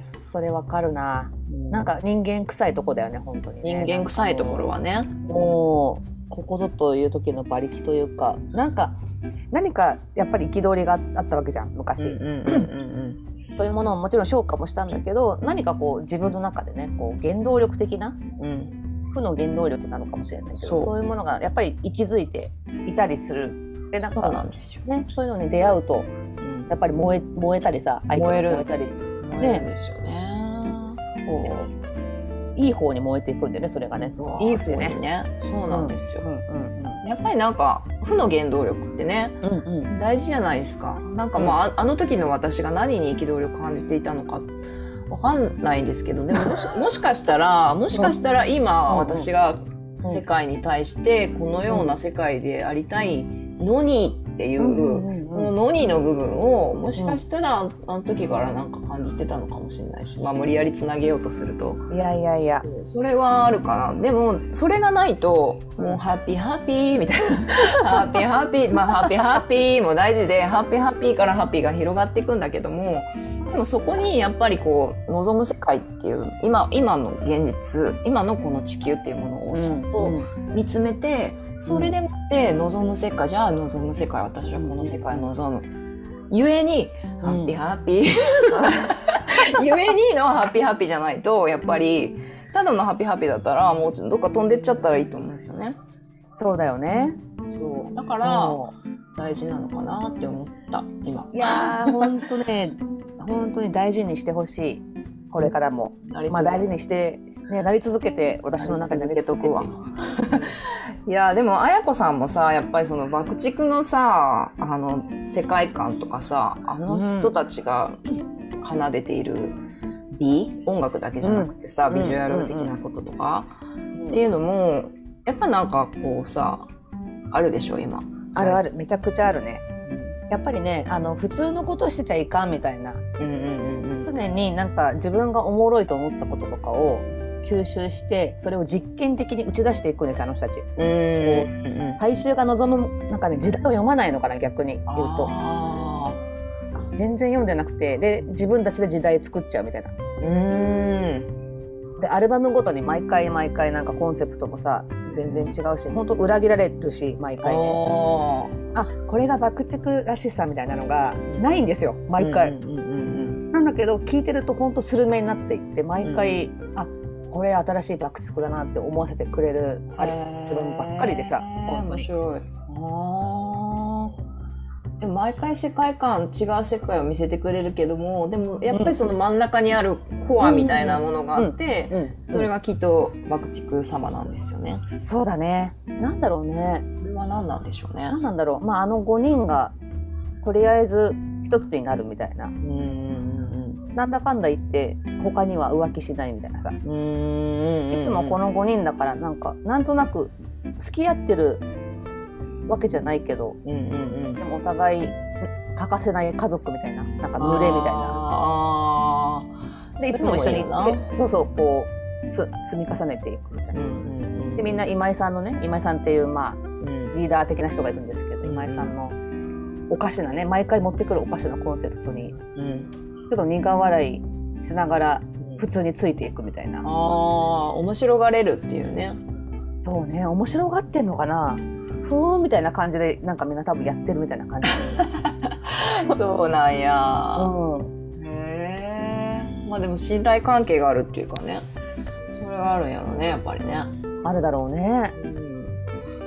ねそれわかるな、なんか人間臭いとこだよね本当に、ね、人間臭いところはね。もうここぞという時の馬力というかなんか何かやっぱり憤りがあったわけじゃん昔、そういうものももちろん評価もしたんだけど何かこう自分の中でねこう原動力的な、うん、負の原動力なのかもしれないけどそう。いうものがやっぱり息づいていたりする。でなんかそうなんですよ、ね、そういうのに出会うと、うん、やっぱり燃え燃えたりさ相手が燃えたり燃えるんですよね。こういい方に燃えていくんでねそれがね。いい方に。ね。そうなんですよ、やっぱりなんか負の原動力ってね、うんうん、大事じゃないですか。なんかまあ、うん、あの時の私が何に憤りを感じていたのかわかんないんですけどでももし もしかしたらもしかしたら今私が世界に対してこのような世界でありたいのにっていう,、そのノニの部分をもしかしたらあの時からなんか感じてたのかもしれないし、まあ、無理やりつなげようとすると。いやいやいや。それはあるかな。でもそれがないともうハッピーハッピーみたいな。ハッピーハッピーまあハッピーハッピーも大事でハッピーハッピーからハッピーが広がっていくんだけどもでもそこにやっぱりこう望む世界っていう今今の現実今のこの地球っていうものをちゃんと見つめて、うんうんそれでもって望む世界じゃあ望む世界私はこの世界を望む。ゆえに、ハッピーハッピー。ゆえにのハッピーハッピーじゃないと、やっぱり、ただのハッピーハッピーだったら、もうどっか飛んでっちゃったらいいと思うんですよね。そうだよね。そう。だから、大事なのかなって思った、今。いやー、ほんとね、本当に大事にしてほしい。これからも。まあ大事にして、ね、なり続けて、私の中で続けとくわ。いやでも綾子さんもさやっぱりその爆竹のさあの世界観とかさあの人たちが奏でている美、音楽だけじゃなくてさ、ビジュアル的なこととか、っていうのもやっぱなんかこうさあるでしょ今。あるある。めちゃくちゃあるね。やっぱりねあの普通のことしてちゃいかんみたいな、うんうんうんうん、常になんか自分がおもろいと思ったこととかを吸収してそれを実験的に打ち出していくんですあの人たち。うん大衆が望むなんかね時代を読まないのかな逆に言うと。全然読んでなくてで自分たちで時代作っちゃうみたいな。うんでアルバムごとに毎回毎回なんかコンセプトもさ全然違うし本当裏切られるし毎回ねあこれが爆竹らしさみたいなのがないんですよ毎回。なんだけど聞いてると本当スルメになっていって毎回、うん、あこれ新しい爆竹だなって思わせてくれるアルバムばっかりでさ面白い。あでも毎回世界観違う世界を見せてくれるけどもでもやっぱりその真ん中にあるコアみたいなものがあってそれがきっと爆竹様なんですよね。そうだね。なんだろうね。これは何なんでしょうね。何なんだろう。まああの5人がとりあえず一つになるみたいな。うんなんだかんだ言って他には浮気しないみたいなさ。いつもこの5人だからなんかなんとなく付き合ってるわけじゃないけど、うんうんうん、でもお互い欠かせない家族みたいななんか群れみたいな。でいつも一緒にそうそうこうつ積み重ねていくみたいな。うんうんうん、でみんな今井さんのね今井さんっていうまあ、うん、リーダー的な人がいるんですけど今井さんのおかしなね毎回持ってくるおかしなコンセプトに。うんちょっと苦笑いしながら普通についていくみたいな。ああ面白がれるっていうね。そうね面白がってんのかなふーんみたいな感じでなんかみんな多分やってるみたいな感じ。そうなんや。うん、へえ。まあでも信頼関係があるっていうかねそれがあるんやろうねやっぱりね。あるだろうね。うん、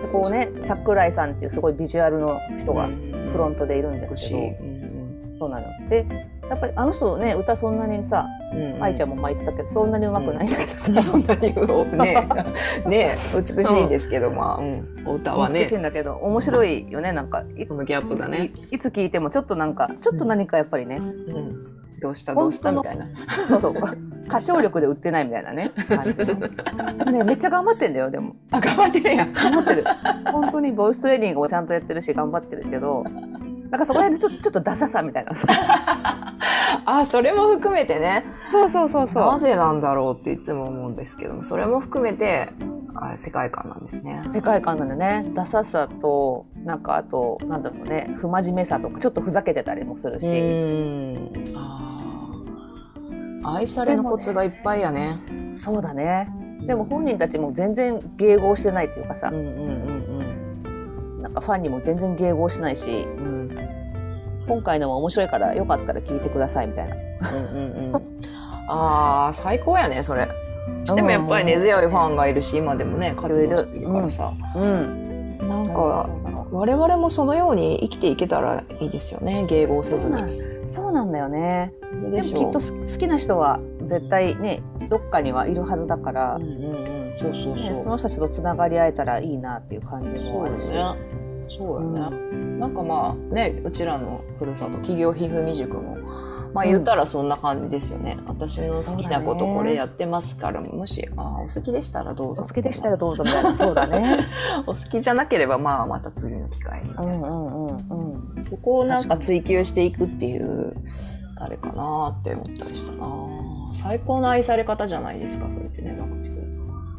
でこうね桜井さんっていうすごいビジュアルの人がフロントでいるんですけど。うん、そうなのでやっぱりあの人ね歌そんなにさ、うん、愛ちゃんも前言ってたけどそんなにうまくないんだけどさ、うん、そんなに ねね美しいんですけど、まあ、う。ん、お歌はね。美しいんだけど面白いよねなんか。このギャップだね。いつ聞いてもちょっとなんかちょっと何かやっぱりね、うん。どうしたどうしたみたいな。そうそう。歌唱力で売ってないみたいなね。ねめっちゃ頑張ってんだよでも。あ頑張ってるや。ん頑張ってる。本当にボイストレーニングをちゃんとやってるし頑張ってるけどなんかそこら辺のちょちょっとダサさみたいな。あそれも含めてね。そうそうそうそう。なぜなんだろうっていつも思うんですけどもそれも含めてあれ世界観なんですね。世界観なんだね。ダサさとなんかあとなんだろうね。不真面目さとかちょっとふざけてたりもするし。愛されのコツがいっぱいやね。そうだね。でも本人たちも全然迎合してないっていうかさ、うんうんうんなんかファンにも全然迎合しないし。うんうん今回のも面白いからよかったら聞いてくださいみたいな。うんうんうん。あー最高やねそれ。でもやっぱり根強いファンがいるし今でもね活動してるからさ、うん。なんなの我々もそのように生きていけたらいいですよね迎合せずに。そうなんだよね。でもきっと好好きな人は絶対ねどっかにはいるはずだから。うん、うんうん、そうそうそう。ね、その人たちとつながり合えたらいいなっていう感じもあるし。そうよね。そうよね。なんかまあねうちらのふるさと企業ひふみ塾も。まあ言ったらそんな感じですよね。私の好きなことこれやってますから、もしあーお好きでしたらどうぞ。お好きでしたらどうぞみたいな。そうだね。お好きじゃなければまあまた次の機会に。みたいなうんうんうんうん。そこをなんか追求していくっていうあれかなって思ったりしたな最高の愛され方じゃないですかそれってね中地君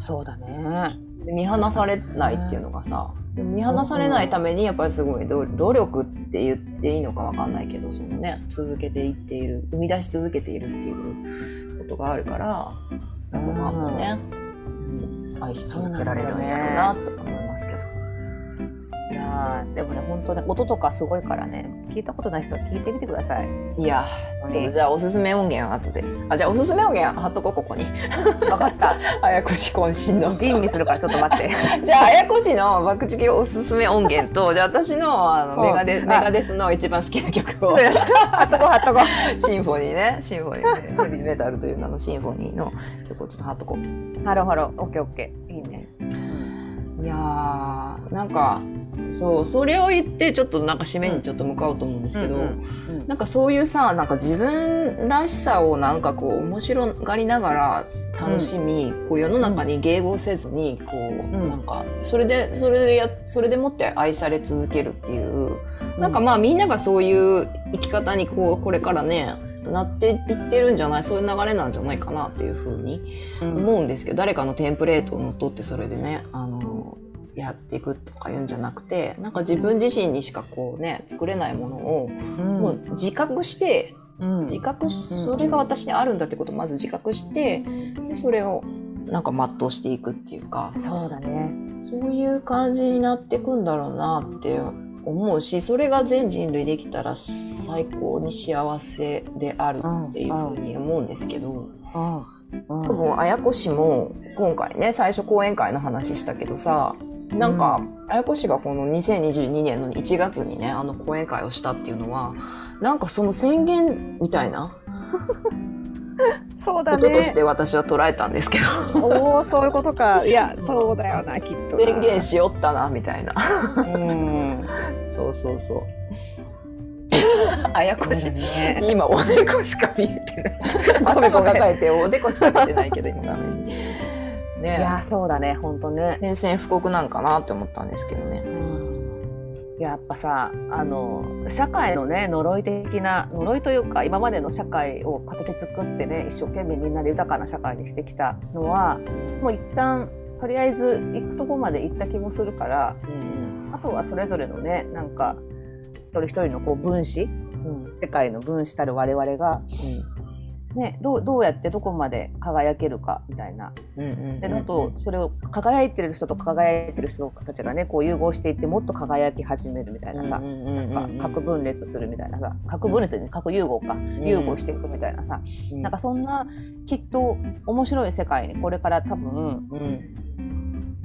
そうだね。で見放されないっていうのがさでも見放されないためにやっぱりすごい努努力って言っていいのかわかんないけどそのね続けていっている生み出し続けているっていうことがあるからやっぱまあね、うん愛し続けられるんやろうなと思いますけど。い。やーでもね本当ね音とかすごいからね聞いたことない人は聞いてみてください。いやちょっとじゃあおすすめ音源は後で。あじゃあおすすめ音源貼っとこうここに。分かった。あやこし渾身の。吟味するからちょっと待って。じゃああやこしの爆竹おすすめ音源とじゃあ私のあのうん。メガデあ Megadeth の一番好きな曲を。貼っとこ貼っとこシンフォニーねシンフォニーねヘビーメタルという名のシンフォニーの曲をちょっと貼っとこうハローハローオッケーオッケーいいねいやーなんかそうそれを言ってちょっとなんか締めにちょっと向かおうと思うんですけど、うんうんなんかそういうさなんか自分らしさをなんかこう面白がりながら楽しみ、こう世の中に迎合せずにこう、ん。なんかそれでそれでやそれでもって愛され続けるっていう、なんかまあみんながそういう生き方にこうこれからねなっていってるんじゃないそういう流れなんじゃないかなっていうふうにうん。思うんですけど、誰かのテンプレートを乗っ取ってそれでねあのやっていくとか言うんじゃなくてなんか自分自身にしかこうね作れないものをうん。もう自覚してうん。自覚しそれが私にあるんだってことをまず自覚してでそれをなんか全うしていくっていうか。そうだね。そういう感じになっていくんだろうなって思うしそれが全人類できたら最高に幸せであるっていうふうに思うんですけど。多分綾子氏も今回ね最初講演会の話したけどさなんか綾子氏がこの2022年の1月にねあの講演会をしたっていうのはなんかその宣言みたいな そうだね。こととして私は捉えたんですけど、おおそういうことか。いやそうだよなきっとな。宣言しよったなみたいな。うん。そうそうそう。綾子氏ね。今おでこしか見えてない。頭抱えておでこしか見えてないけど今画面にいねやそうだね本当ね。宣戦布告なんかなって思ったんですけどね。やっぱさあの社会のね呪い的な呪いというか今までの社会を形作ってね一生懸命みんなで豊かな社会にしてきたのはもう一旦とりあえず行くとこまで行った気もするからうんあとはそれぞれのねなんか一人一人のこう分子うん世界の分子たる我々が、ね、どうどうやってどこまで輝けるかみたいな。うんうんであとそれを輝いてる人と輝いてる人たちがねこう融合していってもっと輝き始めるみたいなさ、なんか核分裂するみたいなさ。核分裂に核融合か、融合していくみたいなさ、なんかそんなきっと面白い世界にこれから多分うん。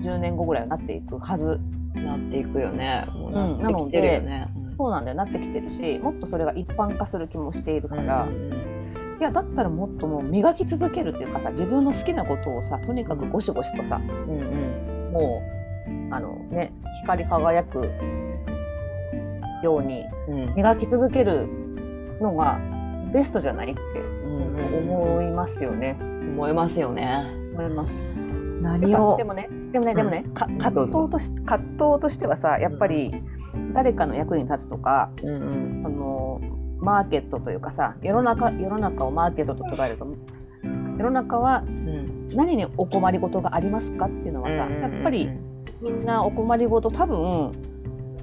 10年後ぐらいになっていくはず。なっていくよね。なってきてるよね、そうなんだよ。なってきてるしもっとそれが一般化する気もしているから、いやだったらもっともう磨き続けるっていうかさ自分の好きなことをさとにかくゴシゴシとさうんうん。もうあのね光り輝くようにうん。磨き続けるのがベストじゃないってうん思いますよね。思いますよね。思います。何を？でもねでもねでもね、うぞ藤とし葛藤としてはさやっぱり誰かの役に立つとかうんうん。そのマーケットというかさ世の中世の中をマーケットと捉えると世の中はうん何にお困りごとがありますかっていうのはさ、やっぱりみんなお困りごと多分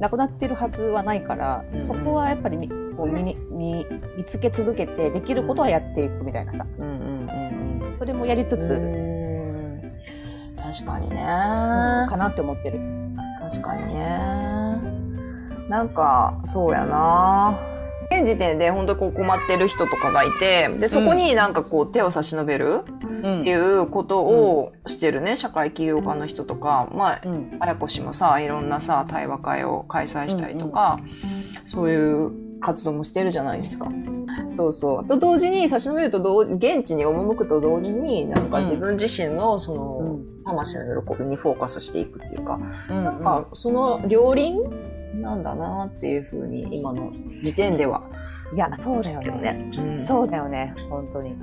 なくなってるはずはないから、うんうん。そこはやっぱりみこう見に見見つけ続けてできることはやっていくみたいなさ、うんうんそれもやりつつ、うん。確かにね、かなって思ってる。確かにね。なんかそうやな現時点で本当にこう困ってる人とかがいてでそこになんかこう手を差し伸べるうん。っていうことをしてるね、社会起業家の人とか。まあうん。あやこしもさいろんなさ対話会を開催したりとか、そういう活動もしてるじゃないですか。そうそう。と同時に差し伸べると同時現地に赴くと同時になんか自分自身のその、うん。魂の喜びにフォーカスしていくっていうか、うん。なんかその両輪なんだなっていうふうに今の時点では。いやそうだよね。ね。うんそうだよね本当に。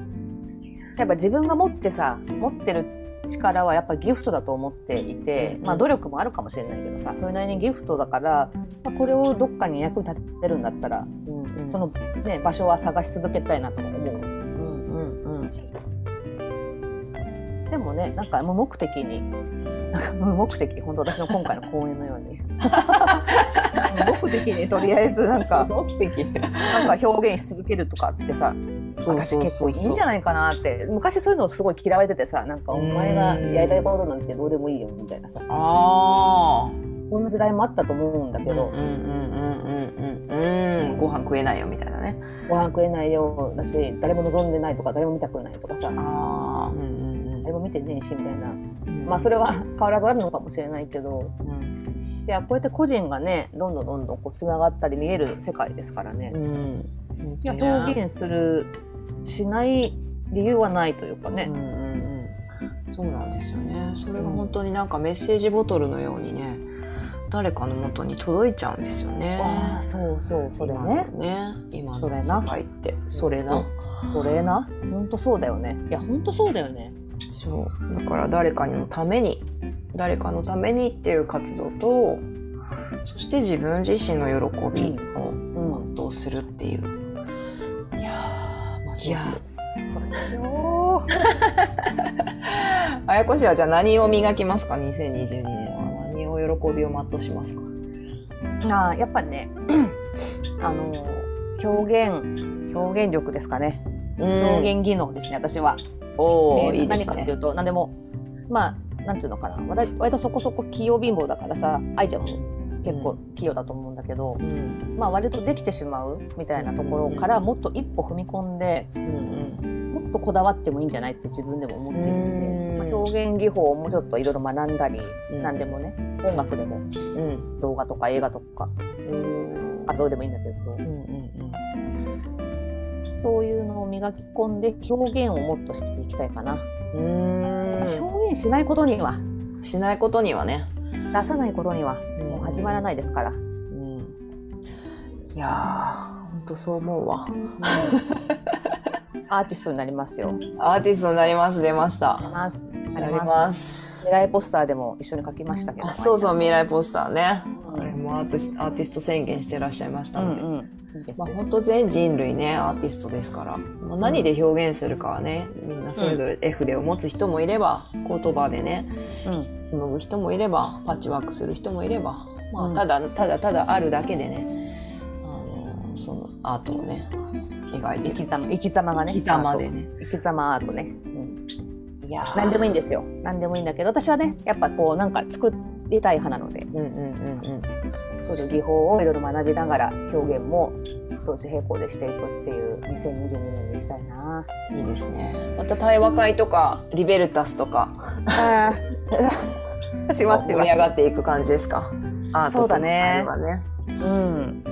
やっぱ自分が持ってさ持ってる力はやっぱギフトだと思っていて、うんまあ努力もあるかもしれないけどさそれなりにギフトだから、まあ、これをどっかに役に立てるんだったら、うんうんその、ね、場所は探し続けたいなとも思う。うんうんうんでもねなんか無目的になんか無目的本当私の今回の講演のように 無目的にとりあえずなんか なんか表現し続けるとかってさ私結構いいんじゃないかなって。昔そういうのすごい嫌われててさなんかお前がやりたいことなんてどうでもいいよみたいなさ。ああ。こんな時代もあったと思うんだけど、うんうんうんうんうんうん。ご飯食えないよみたいなね。ご飯食えないよだし誰も望んでないとか誰も見たくないとかさ。ああ。うんうん。誰も見てねえしみたいな。うん。まあそれは変わらずあるのかもしれないけど。うんいやこうやって個人がねどんどんどんどんこうつながったり見える世界ですからねう、ん。いや表現するしない理由はないというかねうん、うんうん。そうなんですよね。それが本当になんかメッセージボトルのようにね、誰かの元に届いちゃうんですよね。ああそうそうそれ今ねのね。今のそれな世界ってそれな。それな本当そうだよねいや本当そうだよねそう。だから誰かのために誰かのためにっていう活動とそして自分自身の喜びをうん全うするっていう、いやーますますそれですよ。あやこしはじゃあ何を磨きますか？2022年は。何を喜びを全うしますか？あーやっぱね あの表現表現力ですかね。表現技能ですね私はおーでいいですね。何かっていうと何でもまあなんていうのかな。割割とそこそこ器用貧乏だからさ愛ちゃんも結構器用だと思うんだけど、うん。まあ割とできてしまうみたいなところからもっと一歩踏み込んでうんもっとこだわってもいいんじゃないって自分でも思っているので、うん。まあ、表現技法をもうちょっといろいろ学んだり、うん。何でもね音楽でもうん。動画とか映画とかうん。画像でもいいんだけど、うんうんそういうのを磨き込んで表現をもっとしていきたいかな、うん。表現しないことには。うんしないことにはね。出さないことには。もう始まらないですから、うん。いやー本当そう思うわ。アーティストになりますよ。アーティストになります。出ました。ななります。未来ポスターでも一緒に書きましたけど。あそうそう未来ポスターね。うんもアーティスト宣言してらっしゃいましたので、うんまあ本当全人類ねアーティストですから、まあ、何で表現するかはねみんなそれぞれ絵筆を持つ人もいれば言葉でねうん。紡ぐ人もいればパッチワークする人もいれば、まあ、うん。ただただただあるだけでねあのそのアートをね描いてる。生き様生き様がね。生き様でね。生き様アートね、うん、いやー。何でもいいんですよ。何でもいいんだけど私はねやっぱこうなんか作りたい派なので。うんうんうんそういう技法をいろいろ学びながら表現も同時並行でしていくっていう2022年にしたいないいですね。また対話会とかリベルタスとかあーしますよ盛り上がっていく感じですかアートとのそうだね。会話ね。うん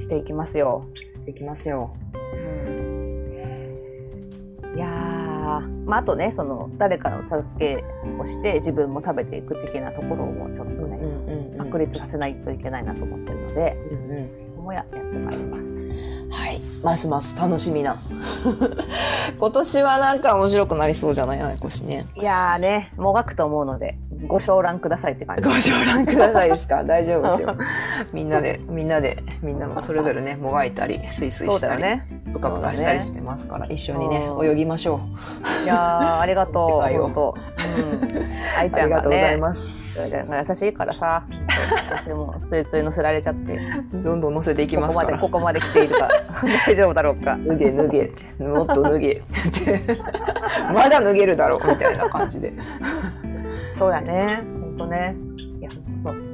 していきますよ、できますよいやーまああとねその誰かの助けをして自分も食べていく的なところもちょっとね、うんうん確立させないといけないなと思ってるので、うんうんもややってまいります。はい、ますます楽しみな。今年はなんか面白くなりそうじゃない？あやこしね。いやーね、もがくと思うので、ご承覧くださいって感じ。ご承覧くださいですか？大丈夫ですよ みんなでみんなでみんなもそれぞれねもがいたりスイスイしたり、ね。ぷかぷかしたりしてますから、一緒にねうん泳ぎましょういやー ありがとう。世界。うん。愛 ちあゃんがりがとうございね、ます優しいからさ、私もついつい乗せられちゃって、どんどん乗せていきここまでますからここまで来ているから 大丈夫だろうか。脱げ脱げもっと脱げまだ脱げるだろうみたいな感じでそうだね。本当ね。いやそう。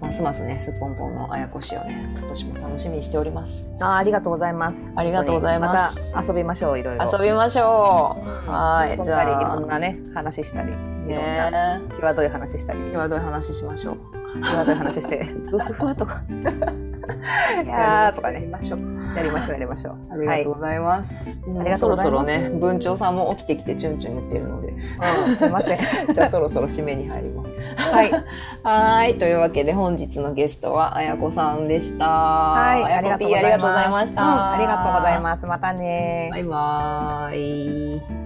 ますますねすっぽんぽんのあやこしをね今年も楽しみにしております。あーありがとうございます。ありがとうございます。また遊びましょういろいろ。遊びましょう。はいじゃあ。いろんなね話したり、いろんなね際どい話したり、今どういう話しましょう際どい話して、ふふふとか、い やーとかね、やりましょうやりましょうやりましょう。ありがとうございます。ありがとうございそろそろね、文鳥さんも起きてきてチュンチュン言ってるので、すいません。じゃあそろそろ締めに入ります。はい。はい、というわけで本日のゲストはあやこさんでした。はい、ありがとうございました。うんありがとうございます。またねバイバーイ。